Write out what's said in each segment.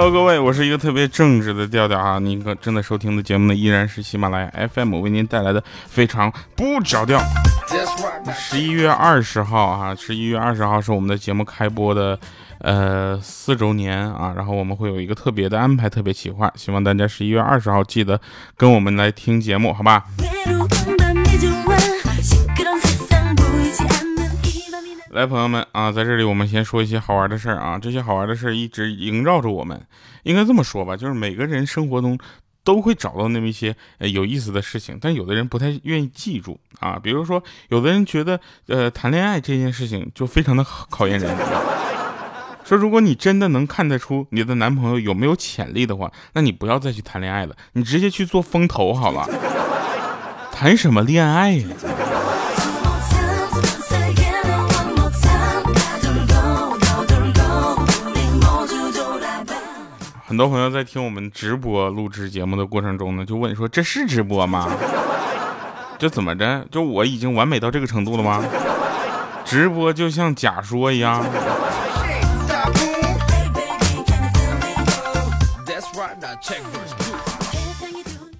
Hello，各位，我是一个特别正直的调调啊！您正在收听的节目呢，依然是喜马拉雅 FM 为您带来的非常不着调。十一月二十号啊，十一月二十号是我们的节目开播的呃四周年啊，然后我们会有一个特别的安排，特别企划，希望大家十一月二十号记得跟我们来听节目，好吧？来，朋友们啊，在这里我们先说一些好玩的事儿啊。这些好玩的事儿一直萦绕着我们，应该这么说吧，就是每个人生活中都会找到那么一些有意思的事情，但有的人不太愿意记住啊。比如说，有的人觉得，呃，谈恋爱这件事情就非常的考验人。说如果你真的能看得出你的男朋友有没有潜力的话，那你不要再去谈恋爱了，你直接去做风投好了。谈什么恋爱呀？很多朋友在听我们直播录制节目的过程中呢，就问说：“这是直播吗？这怎么着？就我已经完美到这个程度了吗？直播就像假说一样。”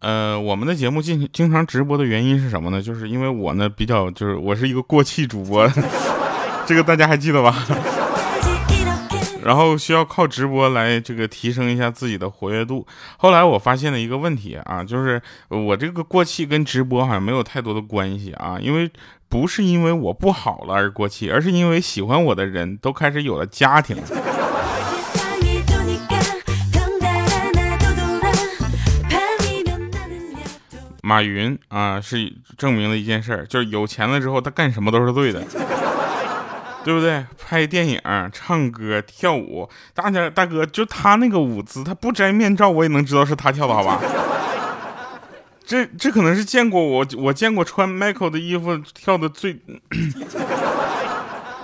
呃，我们的节目经经常直播的原因是什么呢？就是因为我呢比较就是我是一个过气主播，这个大家还记得吧？然后需要靠直播来这个提升一下自己的活跃度。后来我发现了一个问题啊，就是我这个过气跟直播好像没有太多的关系啊，因为不是因为我不好了而过气，而是因为喜欢我的人都开始有了家庭。马云啊，是证明了一件事，就是有钱了之后他干什么都是对的。对不对？拍电影、唱歌、跳舞，大家大哥，就他那个舞姿，他不摘面罩，我也能知道是他跳的，好吧？这这可能是见过我，我见过穿 Michael 的衣服跳的最……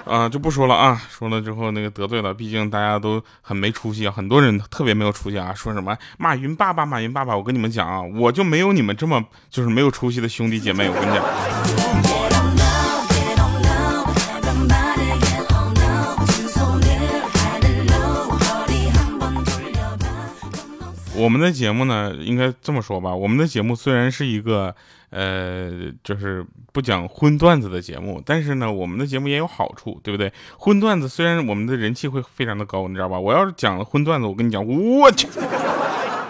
啊，就不说了啊，说了之后那个得罪了，毕竟大家都很没出息啊，很多人特别没有出息啊，说什么马云爸爸，马云爸爸，我跟你们讲啊，我就没有你们这么就是没有出息的兄弟姐妹，我跟你讲。我们的节目呢，应该这么说吧。我们的节目虽然是一个，呃，就是不讲荤段子的节目，但是呢，我们的节目也有好处，对不对？荤段子虽然我们的人气会非常的高，你知道吧？我要是讲了荤段子，我跟你讲，我去，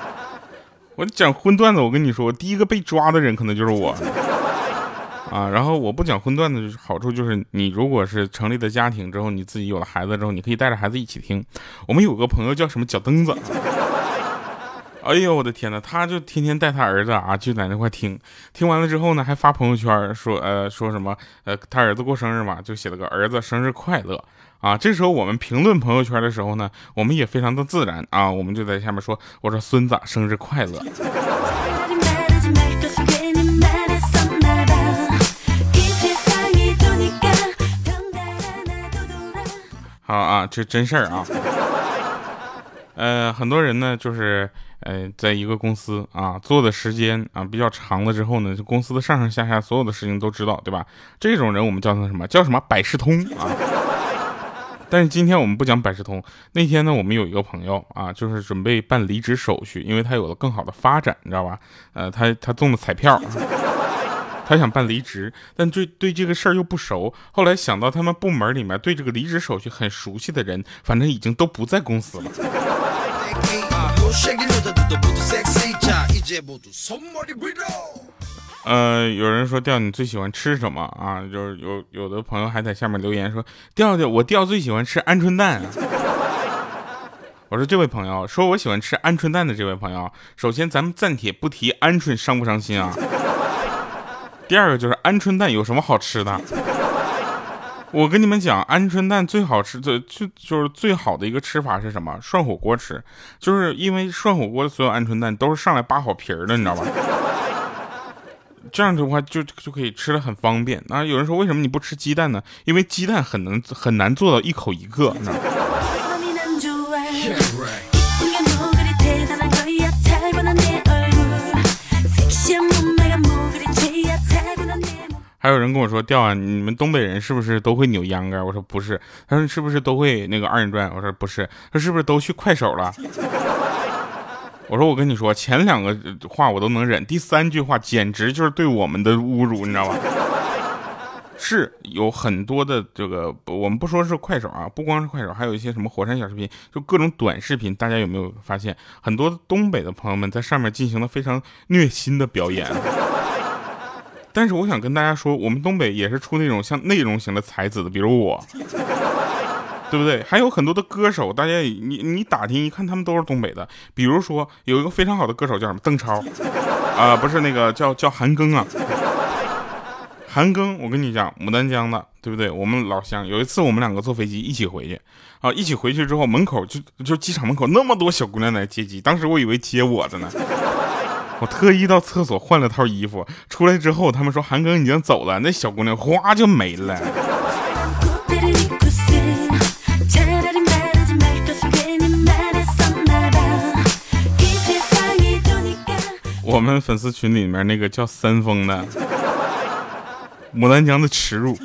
我讲荤段子，我跟你说，第一个被抓的人可能就是我啊。然后我不讲荤段子，好处就是你如果是成立了家庭之后，你自己有了孩子之后，你可以带着孩子一起听。我们有个朋友叫什么脚蹬子。哎呦我的天呐，他就天天带他儿子啊，就在那块听，听完了之后呢，还发朋友圈说，呃，说什么，呃，他儿子过生日嘛，就写了个儿子生日快乐啊。这时候我们评论朋友圈的时候呢，我们也非常的自然啊，我们就在下面说，我说孙子生日快乐。好啊，这真事儿啊。呃，很多人呢，就是。呃，在一个公司啊，做的时间啊比较长了之后呢，就公司的上上下下所有的事情都知道，对吧？这种人我们叫他什么？叫什么百事通啊？但是今天我们不讲百事通。那天呢，我们有一个朋友啊，就是准备办离职手续，因为他有了更好的发展，你知道吧？呃，他他中了彩票，他想办离职，但对对这个事儿又不熟。后来想到他们部门里面对这个离职手续很熟悉的人，反正已经都不在公司了。呃，有人说调你最喜欢吃什么啊？就是有有的朋友还在下面留言说调调，我调最喜欢吃鹌鹑蛋。我说这位朋友说我喜欢吃鹌鹑蛋的这位朋友，首先咱们暂且不提鹌鹑伤不伤心啊。第二个就是鹌鹑蛋有什么好吃的？我跟你们讲，鹌鹑蛋最好吃的就就是最好的一个吃法是什么？涮火锅吃，就是因为涮火锅的所有鹌鹑蛋都是上来扒好皮儿的，你知道吧？这样的话就就可以吃的很方便。那，有人说为什么你不吃鸡蛋呢？因为鸡蛋很能很难做到一口一个，你知道？还有人跟我说，调啊，你们东北人是不是都会扭秧歌？我说不是。他说是不是都会那个二人转？我说不是。他说是不是都去快手了？我说我跟你说，前两个话我都能忍，第三句话简直就是对我们的侮辱，你知道吧？是有很多的这个，我们不说是快手啊，不光是快手，还有一些什么火山小视频，就各种短视频。大家有没有发现，很多东北的朋友们在上面进行了非常虐心的表演？但是我想跟大家说，我们东北也是出那种像内容型的才子的，比如我，对不对？还有很多的歌手，大家你你打听一看，他们都是东北的。比如说有一个非常好的歌手叫什么？邓超，啊，不是那个叫叫韩庚啊。韩庚，我跟你讲，牡丹江的，对不对？我们老乡。有一次我们两个坐飞机一起回去，啊，一起回去之后，门口就就机场门口那么多小姑娘来接机，当时我以为接我的呢。我特意到厕所换了套衣服，出来之后，他们说韩庚已经走了，那小姑娘哗就没了。我们粉丝群里面那个叫三丰的。牡丹江的耻辱。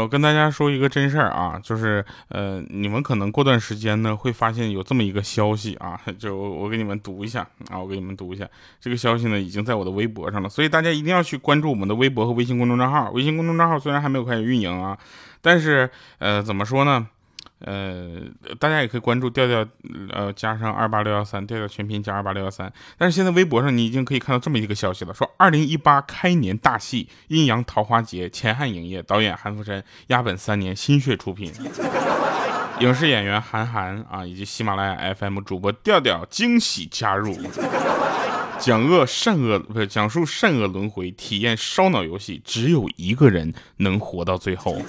我跟大家说一个真事儿啊，就是呃，你们可能过段时间呢会发现有这么一个消息啊，就我给你们读一下啊，我给你们读一下这个消息呢，已经在我的微博上了，所以大家一定要去关注我们的微博和微信公众账号。微信公众账号虽然还没有开始运营啊，但是呃，怎么说呢？呃，大家也可以关注调调，呃，加上二八六幺三，调调全拼加二八六幺三。但是现在微博上你已经可以看到这么一个消息了，说二零一八开年大戏《阴阳桃花劫》，前汉影业导演韩福山，压本三年心血出品，影视演员韩寒啊，以及喜马拉雅 FM 主播调调惊喜加入，讲恶善恶不是讲述善恶轮回，体验烧脑游戏，只有一个人能活到最后。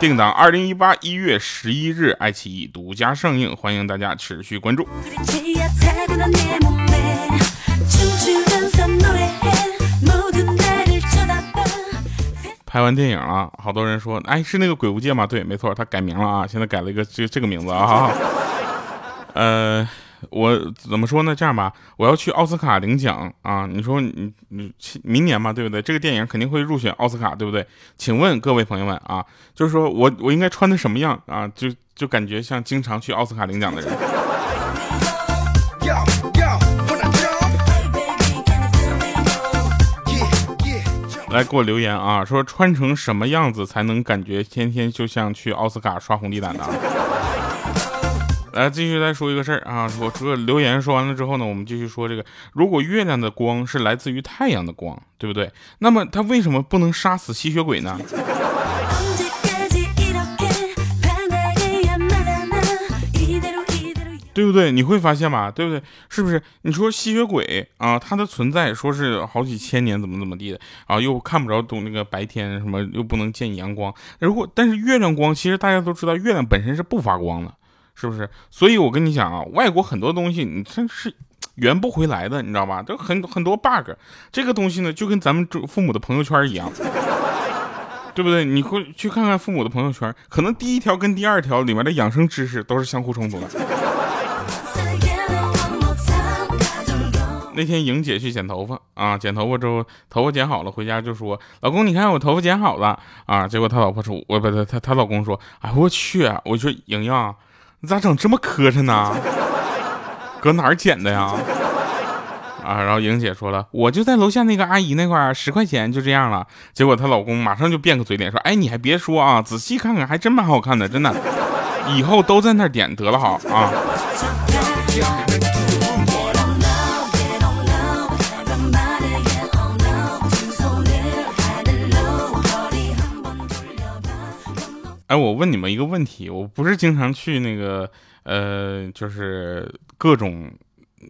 定档二零一八一月十一日，爱奇艺独家上映，欢迎大家持续关注。拍完电影了，好多人说，哎，是那个《鬼屋界》吗？对，没错，他改名了啊，现在改了一个这这个名字啊，呃。我怎么说呢？这样吧，我要去奥斯卡领奖啊！你说你你明年嘛，对不对？这个电影肯定会入选奥斯卡，对不对？请问各位朋友们啊，就是说我我应该穿的什么样啊？就就感觉像经常去奥斯卡领奖的人。来给我留言啊，说穿成什么样子才能感觉天天就像去奥斯卡刷红地毯的？来，继续再说一个事儿啊！我这个留言说完了之后呢，我们继续说这个：如果月亮的光是来自于太阳的光，对不对？那么它为什么不能杀死吸血鬼呢？对不对？你会发现吧，对不对？是不是？你说吸血鬼啊，它的存在说是好几千年，怎么怎么地的啊？又看不着懂那个白天什么，又不能见阳光。如果但是月亮光，其实大家都知道，月亮本身是不发光的。是不是？所以我跟你讲啊，外国很多东西你真是圆不回来的，你知道吧？这很很多 bug。这个东西呢，就跟咱们父母的朋友圈一样，对不对？你会去看看父母的朋友圈，可能第一条跟第二条里面的养生知识都是相互冲突的。那天莹姐去剪头发啊，剪头发之后头发剪好了，回家就说：“老公，你看我头发剪好了啊。”结果他老婆说：“我不他他他老公说：哎，我去！我说莹莹。”你咋整这么磕碜呢？搁哪儿捡的呀？啊，然后莹姐说了，我就在楼下那个阿姨那块儿十块钱就这样了。结果她老公马上就变个嘴脸说，哎，你还别说啊，仔细看看还真蛮好看的，真的，以后都在那儿点得了好啊。哎，我问你们一个问题，我不是经常去那个呃，就是各种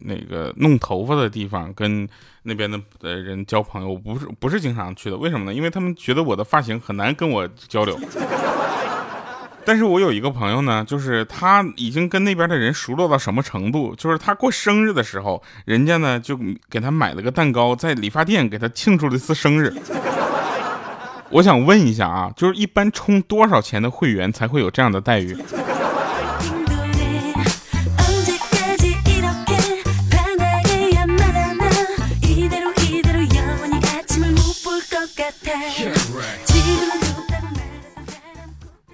那个弄头发的地方，跟那边的呃人交朋友，我不是不是经常去的。为什么呢？因为他们觉得我的发型很难跟我交流。但是我有一个朋友呢，就是他已经跟那边的人熟络到什么程度，就是他过生日的时候，人家呢就给他买了个蛋糕，在理发店给他庆祝了一次生日。我想问一下啊，就是一般充多少钱的会员才会有这样的待遇？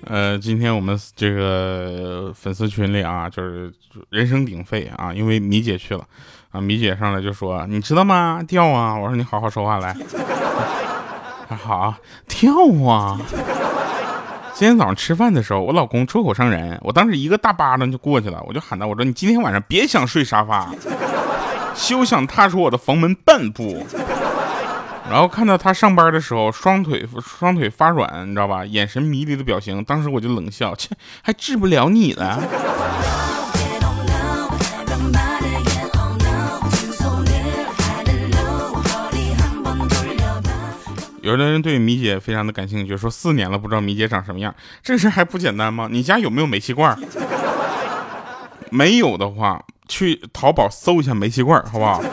呃，今天我们这个粉丝群里啊，就是人声鼎沸啊，因为米姐去了啊，米姐上来就说：“你知道吗？掉啊！”我说：“你好好说话来。”好，跳啊！今天早上吃饭的时候，我老公出口伤人，我当时一个大巴掌就过去了，我就喊他：“我说你今天晚上别想睡沙发，休想踏出我的房门半步。”然后看到他上班的时候，双腿双腿发软，你知道吧？眼神迷离的表情，当时我就冷笑，切，还治不了你了。有的人对米姐非常的感兴趣，说四年了不知道米姐长什么样，这事还不简单吗？你家有没有煤气罐？没有的话，去淘宝搜一下煤气罐，好不好？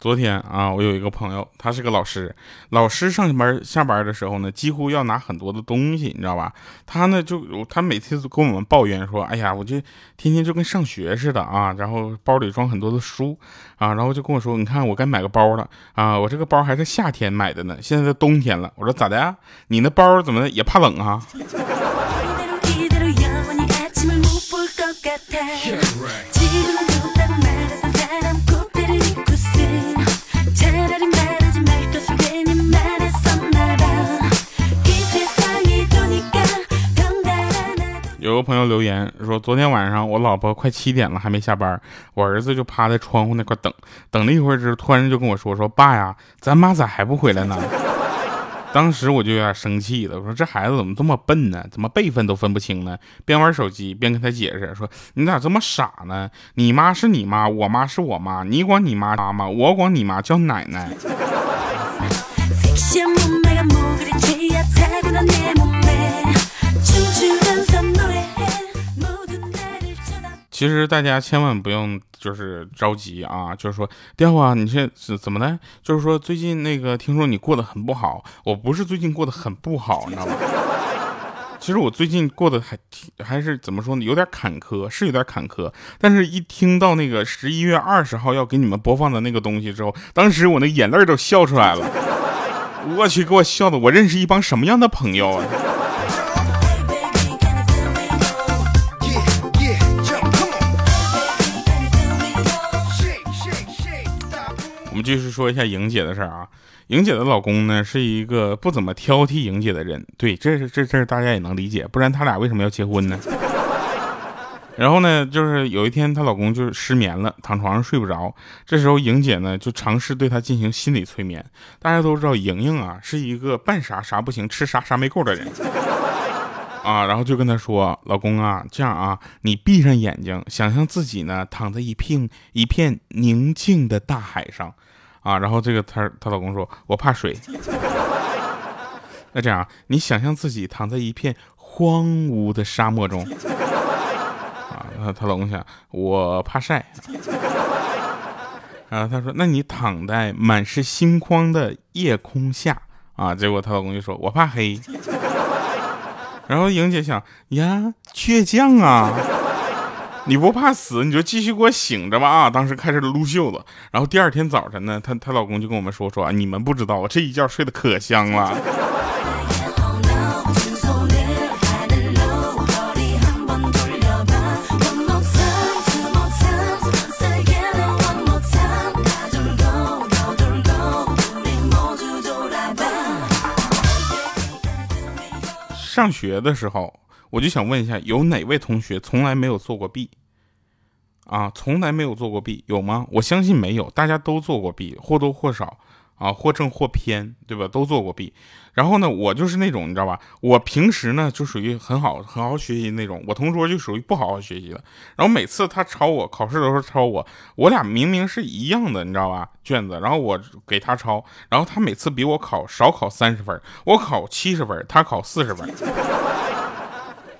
昨天啊，我有一个朋友，他是个老师。老师上班下班的时候呢，几乎要拿很多的东西，你知道吧？他呢就他每次跟我们抱怨说：“哎呀，我这天天就跟上学似的啊，然后包里装很多的书啊，然后就跟我说，你看我该买个包了啊，我这个包还是夏天买的呢，现在都冬天了。我说咋的呀？你那包怎么也怕冷啊？”有个朋友留言说，昨天晚上我老婆快七点了还没下班，我儿子就趴在窗户那块等，等了一会儿之后，突然就跟我说说爸呀，咱妈咋还不回来呢？当时我就有点生气了，我说这孩子怎么这么笨呢？怎么辈分都分不清呢？边玩手机边跟他解释说，你咋这么傻呢？你妈是你妈，我妈是我妈，你管你妈妈妈，我管你妈叫奶奶。其实大家千万不用就是着急啊，就是说电话，你是怎么的？就是说最近那个听说你过得很不好，我不是最近过得很不好，你知道吗？其实我最近过得还挺还是怎么说呢？有点坎坷，是有点坎坷。但是一听到那个十一月二十号要给你们播放的那个东西之后，当时我那眼泪都笑出来了。我去，给我笑的，我认识一帮什么样的朋友啊？我们继续说一下莹姐的事儿啊，莹姐的老公呢是一个不怎么挑剔莹姐的人，对，这是这这是大家也能理解，不然他俩为什么要结婚呢？然后呢，就是有一天她老公就是失眠了，躺床上睡不着，这时候莹姐呢就尝试对他进行心理催眠。大家都知道莹莹啊是一个办啥啥不行，吃啥啥没够的人啊，然后就跟他说，老公啊，这样啊，你闭上眼睛，想象自己呢躺在一片一片宁静的大海上。啊，然后这个她她老公说，我怕水。那这样，你想象自己躺在一片荒芜的沙漠中。啊，她老公想，我怕晒。然后她说，那你躺在满是星光的夜空下。啊，结果她老公就说，我怕黑。然后莹姐想，呀，倔强啊。你不怕死，你就继续给我醒着吧啊！当时开始撸袖子，然后第二天早晨呢，她她老公就跟我们说说啊，你们不知道，我这一觉睡得可香了。上学的时候。我就想问一下，有哪位同学从来没有做过弊？啊，从来没有做过弊，有吗？我相信没有，大家都做过弊，或多或少啊，或正或偏，对吧？都做过弊。然后呢，我就是那种你知道吧？我平时呢就属于很好很好学习那种，我同桌就属于不好好学习的。然后每次他抄我，考试的时候抄我，我俩明明是一样的，你知道吧？卷子，然后我给他抄，然后他每次比我考少考三十分，我考七十分，他考四十分。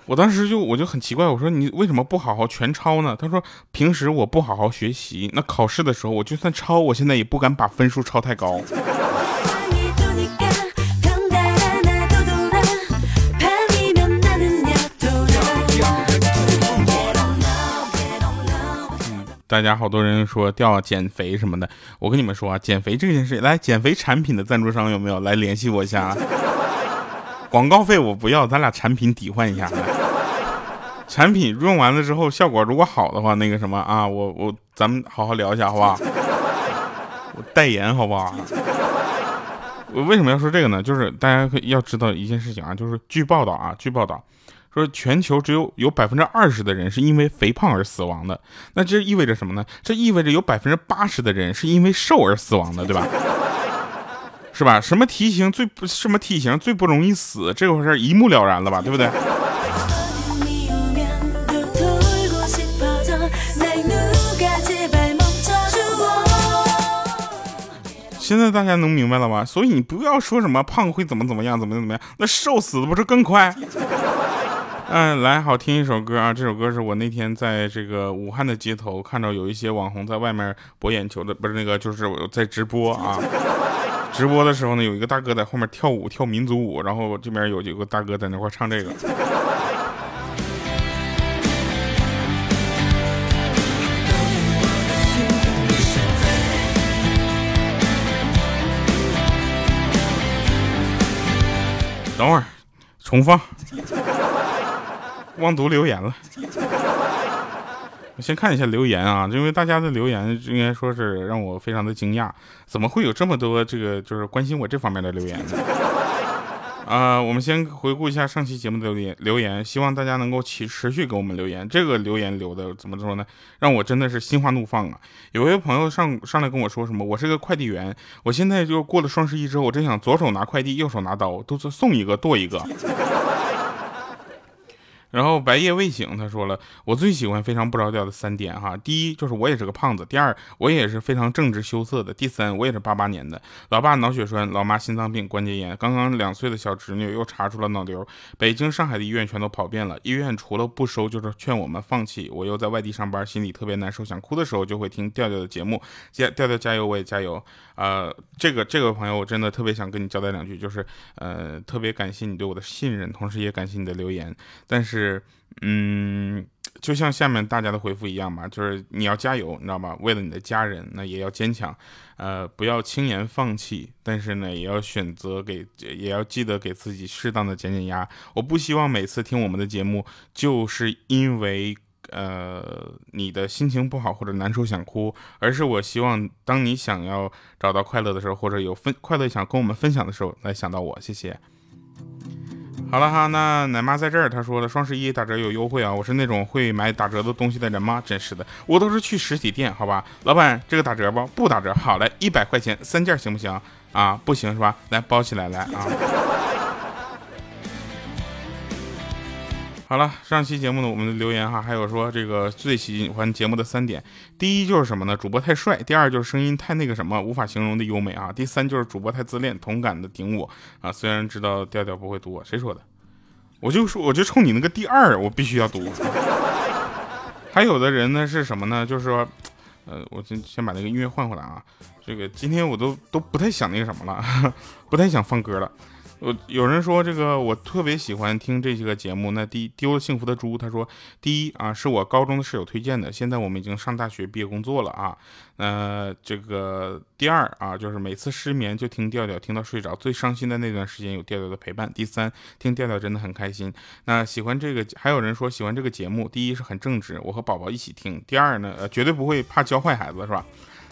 我当时就我就很奇怪，我说你为什么不好好全抄呢？他说平时我不好好学习，那考试的时候我就算抄，我现在也不敢把分数抄太高。大家好多人说掉减肥什么的，我跟你们说啊，减肥这件事，来减肥产品的赞助商有没有来联系我一下？广告费我不要，咱俩产品抵换一下。产品用完了之后，效果如果好的话，那个什么啊，我我咱们好好聊一下，好不好？我代言好不好？我为什么要说这个呢？就是大家要知道一件事情啊，就是据报道啊，据报道。说全球只有有百分之二十的人是因为肥胖而死亡的，那这意味着什么呢？这意味着有百分之八十的人是因为瘦而死亡的，对吧？是吧？什么体型最不什么体型最不容易死？这回事一目了然了吧？对不对？现在大家能明白了吧？所以你不要说什么胖会怎么怎么样，怎么怎么样，那瘦死的不是更快？嗯，来，好听一首歌啊！这首歌是我那天在这个武汉的街头看到有一些网红在外面博眼球的，不是那个，就是我在直播啊。直播的时候呢，有一个大哥在后面跳舞，跳民族舞，然后这边有几个大哥在那块唱这个。等会儿，重放。忘读留言了，我先看一下留言啊，因为大家的留言应该说是让我非常的惊讶，怎么会有这么多这个就是关心我这方面的留言呢？啊，我们先回顾一下上期节目的留言，留言，希望大家能够持持续给我们留言。这个留言留的怎么说呢？让我真的是心花怒放啊！有位朋友上上来跟我说什么，我是个快递员，我现在就过了双十一之后，我真想左手拿快递，右手拿刀，都是送一个剁一个。然后白夜未醒，他说了，我最喜欢非常不着调的三点哈，第一就是我也是个胖子，第二我也是非常正直羞涩的，第三我也是八八年的，老爸脑血栓，老妈心脏病关节炎，刚刚两岁的小侄女又查出了脑瘤，北京上海的医院全都跑遍了，医院除了不收就是劝我们放弃，我又在外地上班，心里特别难受，想哭的时候就会听调调的节目，加调调加油，我也加油，呃，这个这个朋友我真的特别想跟你交代两句，就是呃特别感谢你对我的信任，同时也感谢你的留言，但是。是，嗯，就像下面大家的回复一样吧，就是你要加油，你知道吗？为了你的家人，那也要坚强，呃，不要轻言放弃，但是呢，也要选择给，也要记得给自己适当的减减压。我不希望每次听我们的节目，就是因为呃你的心情不好或者难受想哭，而是我希望当你想要找到快乐的时候，或者有分快乐想跟我们分享的时候，来想到我。谢谢。好了哈，那奶妈在这儿，她说的双十一打折有优惠啊，我是那种会买打折的东西的人吗？真是的，我都是去实体店，好吧？老板，这个打折不？不打折，好嘞，一百块钱三件行不行？啊，不行是吧？来包起来来啊。好了，上期节目呢，我们的留言哈，还有说这个最喜欢节目的三点，第一就是什么呢？主播太帅，第二就是声音太那个什么，无法形容的优美啊，第三就是主播太自恋，同感的顶我啊。虽然知道调调不会读，谁说的？我就说，我就冲你那个第二，我必须要读。还有的人呢是什么呢？就是说，呃，我先先把那个音乐换回来啊。这个今天我都都不太想那个什么了，不太想放歌了。我有人说这个我特别喜欢听这些个节目。那第一丢了幸福的猪，他说第一啊是我高中的室友推荐的。现在我们已经上大学毕业工作了啊。呃，这个第二啊就是每次失眠就听调调，听到睡着。最伤心的那段时间有调调的陪伴。第三听调调真的很开心。那喜欢这个还有人说喜欢这个节目，第一是很正直，我和宝宝一起听。第二呢，绝对不会怕教坏孩子是吧？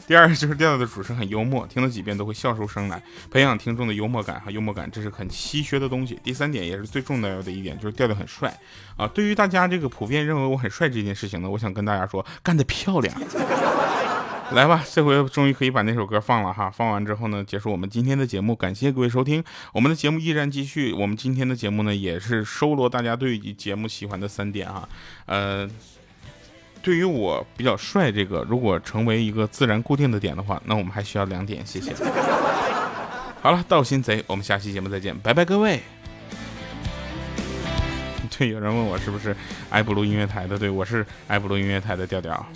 第二就是调调的主持人很幽默，听了几遍都会笑出声来，培养听众的幽默感和幽默感，这是很稀缺的东西。第三点也是最重要的一点，就是调调很帅啊。对于大家这个普遍认为我很帅这件事情呢，我想跟大家说，干得漂亮！来吧，这回终于可以把那首歌放了哈。放完之后呢，结束我们今天的节目，感谢各位收听，我们的节目依然继续。我们今天的节目呢，也是收罗大家对节目喜欢的三点哈，呃。对于我比较帅这个，如果成为一个自然固定的点的话，那我们还需要两点，谢谢。好了，盗心贼，我们下期节目再见，拜拜各位。对，有人问我是不是爱布鲁音乐台的？对，我是爱布鲁音乐台的调调。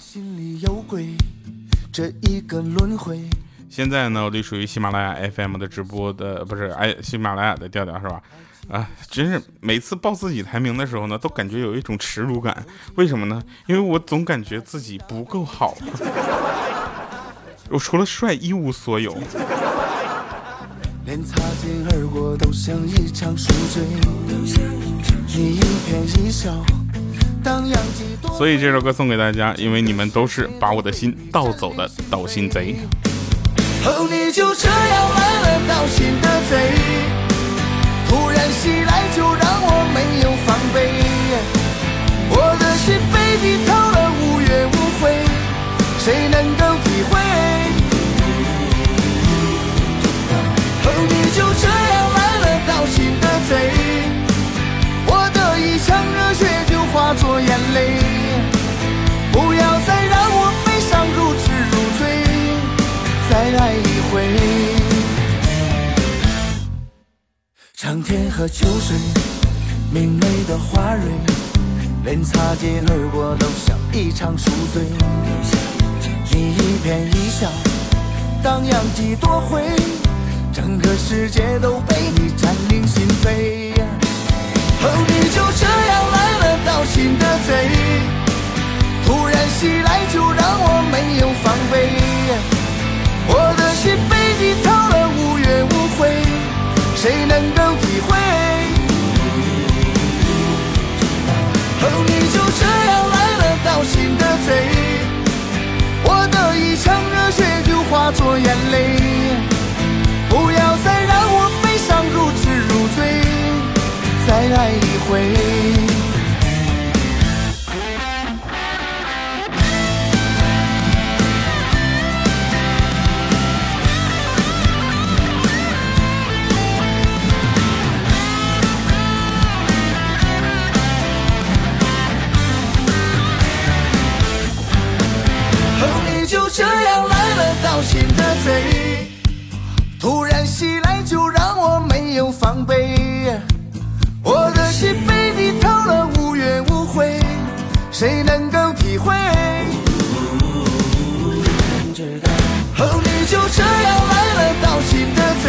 现在呢，我隶属于喜马拉雅 FM 的直播的，不是哎喜马拉雅的调调是吧？啊，真是每次报自己排名的时候呢，都感觉有一种耻辱感。为什么呢？因为我总感觉自己不够好，我除了帅一无所有。所以这首歌送给大家，因为你们都是把我的心盗走的盗心贼。你就这样来了，盗心。就让我没有防备。我的心被你偷了，无怨无悔，谁能够体会？哦，你就这样来了，盗心的贼。我的一腔热血就化作眼泪。不要再让我悲伤如痴如醉，再爱长天和秋水，明媚的花蕊，连擦肩而过都像一场宿醉。你一颦一笑，荡漾几多回，整个世界都被你占领心扉。哦，你就这样来了，盗心的贼，突然袭来就让我没有防备，我的心被你偷了，无怨无悔。谁能够 away. 谁能够体会？天知道，哦，你就这样来了，盗心的贼，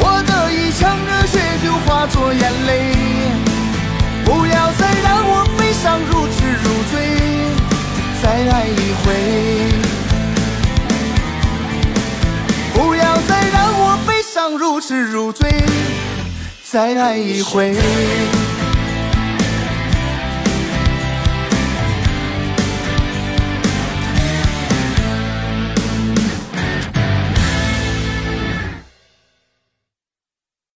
我的一腔热血就化作眼泪。不要再让我悲伤如痴如醉，再爱一回。不要再让我悲伤如痴如醉，再爱一回。